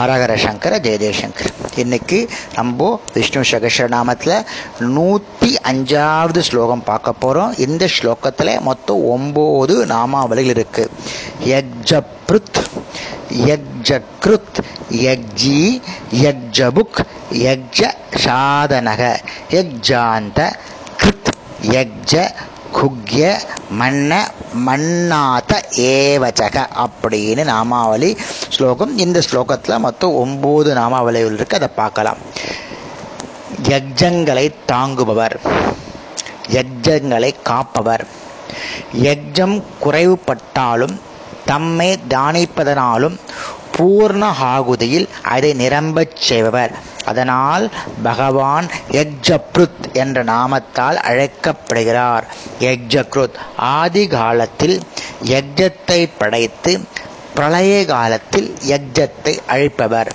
ஹரஹர சங்கர ஜெய ஜெயசங்கர் இன்னைக்கு நம்ம விஷ்ணு சகஸ்ரநாமத்தில் நூற்றி அஞ்சாவது ஸ்லோகம் பார்க்க போகிறோம் இந்த ஸ்லோகத்தில் மொத்தம் ஒம்பது நாமாவளிகள் இருக்கு. யக்ஜப்ருத் யக்ஜக்ருத் யக்ஜி யக்ஜபுக் யக்ஜ சாதனக யக்ஜாந்த கிருத் யக்ஜ குக்ய மன்ன மன்னாத ஏவச்சக அப்படின்னு நாமாவளி ஸ்லோகம். இந்த ஸ்லோகத்தில் மொத்தம் ஒம்பது நாமாவளிகள் இருக்கு அதை பார்க்கலாம். யக்ஜங்களை தாங்குபவர் யக்ஜங்களை காப்பவர். யக்ஜம் குறைவுபட்டாலும் தம்மை தானிப்பதனாலும் பூர்ண ஆகுதியில் அதை நிரம்பச் செய்பவர். அதனால் பகவான் யக்ஜப்ருத் என்ற நாமத்தால் அழைக்கப்படுகிறார். யக்ஜக்ருத் ஆதி காலத்தில் யக்ஜத்தை படைத்து பிரளய காலத்தில் யக்ஜத்தை அழிப்பவர்.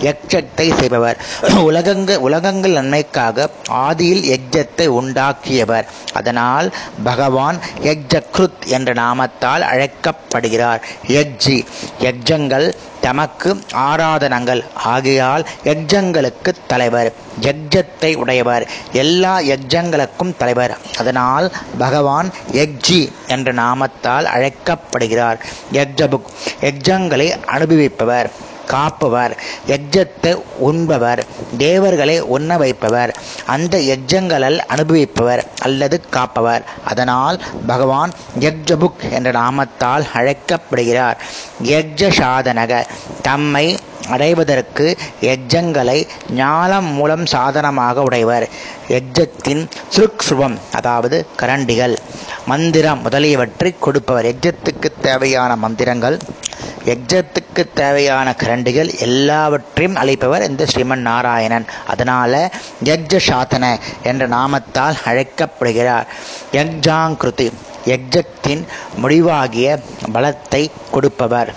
யக்ஷத்தை செய்பவர். உலகங்க உலகங்கள் நன்மைக்காக ஆதியில் யக்ஜத்தை உண்டாக்கியவர். அதனால் பகவான் யக்ஜக்ருத் என்ற நாமத்தால் அழைக்கப்படுகிறார். யக்ஜி யக்ஜங்கள் தமக்கு ஆராதனங்கள். ஆகையால் யக்ஜங்களுக்கு தலைவர். யக்ஜத்தை உடையவர். எல்லா யக்ஜங்களுக்கும் தலைவர். அதனால் பகவான் யக்ஜி என்ற நாமத்தால் அழைக்கப்படுகிறார். யக்ஜபுக் யக்ஜங்களை அனுபவிப்பவர். காப்பவர் யஜ்ஜத்தை உண்பவர் தேவர்களை உண்ண வைப்பவர் அந்த யஜ்ஜங்களால் அனுபவிப்பவர் அல்லது காப்பவர். அதனால் பகவான் யக்ஜபுக் என்ற நாமத்தால் அழைக்கப்படுகிறார். யக்ஜ சாதனக தம்மை அடைவதற்கு யஜ்ஜங்களை ஞானம் மூலம் சாதனமாக உடையவர். யஜ்ஜத்தின் சுருக்ஷுவம் அதாவது கரண்டிகள். மந்திரம் முதலியவற்றை கொடுப்பவர். யஜ்ஜத்துக்கு தேவையான மந்திரங்கள் யஜ்ஜத்துக்கு தேவையான கரண்டுகள் எல்லாவற்றையும் அளிப்பவர் இந்த ஸ்ரீமன் நாராயணன். அதனால யக்ஜ சாத்தன என்ற நாமத்தால் அழைக்கப்படுகிறார். யக்ஜாங்கிருதி யக்ஜத்தின் முடிவாகிய பலத்தை கொடுப்பவர்.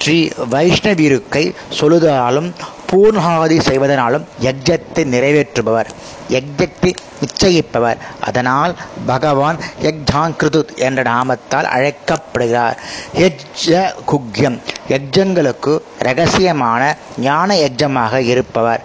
ஸ்ரீ வைஷ்ணவிருக்கை சொல்லுதலாலும் பூர்ணாதி செய்வதனாலும் யஜ்ஜத்தை நிறைவேற்றுபவர் யஜ்ஜத்தை நிச்சயிப்பவர் அதனால் பகவான் யஜ்ஜாங்கிருது என்ற நாமத்தால் அழைக்கப்படுகிறார். யஜ்ஜ குக்யம் யஜ்ஜங்களுக்கு ரகசியமான ஞான யஜ்ஜமாக இருப்பவர்.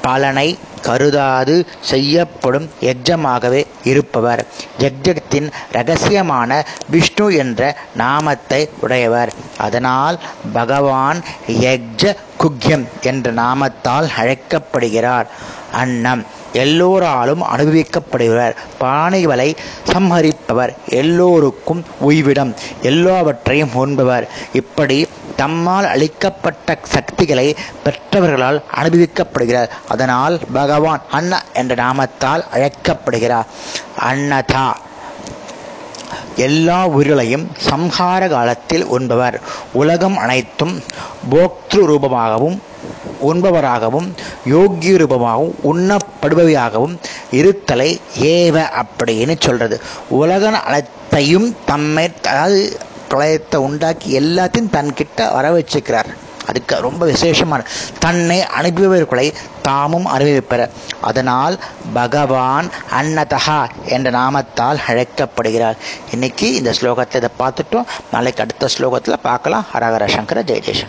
பலனை கருதாது செய்யப்படும் யஜ்ஜமாகவே இருப்பவர். யஜ்ஜத்தின் ரகசியமான விஷ்ணு என்ற நாமத்தை உடையவர். அதனால் பகவான் யஜ்ஜ குக்யம் என்ற நாமத்தால் அழைக்கப்படுகிறார். அன்னம் எல்லோராலும் அனுபவிக்கப்படுகிறார் பிராணிகளை சம்ஹரிப்பவர். எல்லோருக்கும் உய்விடம். எல்லாவற்றையும் உண்பவர். இப்படி தம்மால் அளிக்கப்பட்ட சக்திகளை பெற்றவர்களால் அனுபவிக்கப்படுகிறார். அதனால் பகவான் அன்ன என்ற நாமத்தால் அழைக்கப்படுகிறார். அன்னதா எல்லா உயிர்களையும் சம்ஹார காலத்தில் உண்பவர். உலகம் அனைத்தும் போக்திரு ரூபமாகவும் உண்பவராகவும் யோகிய ரூபமாகவும் உண்ணப்படுபவையாகவும் இருத்தலை ஏவ அப்படின்னு சொல்றது. உலக அனைத்தையும் தம்மை அதாவது பிரளயத்தை உண்டாக்கி எல்லாத்தையும் தன்கிட்ட வர வச்சுக்கிறார் அதுக்கு ரொம்ப விசேஷமான தன்னை அனுபவிப்பவர்களை தாமும் அனுபவிப்பர் அதனால் பகவான் அன்னதகா என்ற நாமத்தால் அழைக்கப்படுகிறார். இன்னைக்கு இந்த ஸ்லோகத்தை இதை பார்த்துட்டோம். நாளைக்கு அடுத்த ஸ்லோகத்தில் பார்க்கலாம். ஹரஹர சங்கர ஜெய ஜெயசங்கர்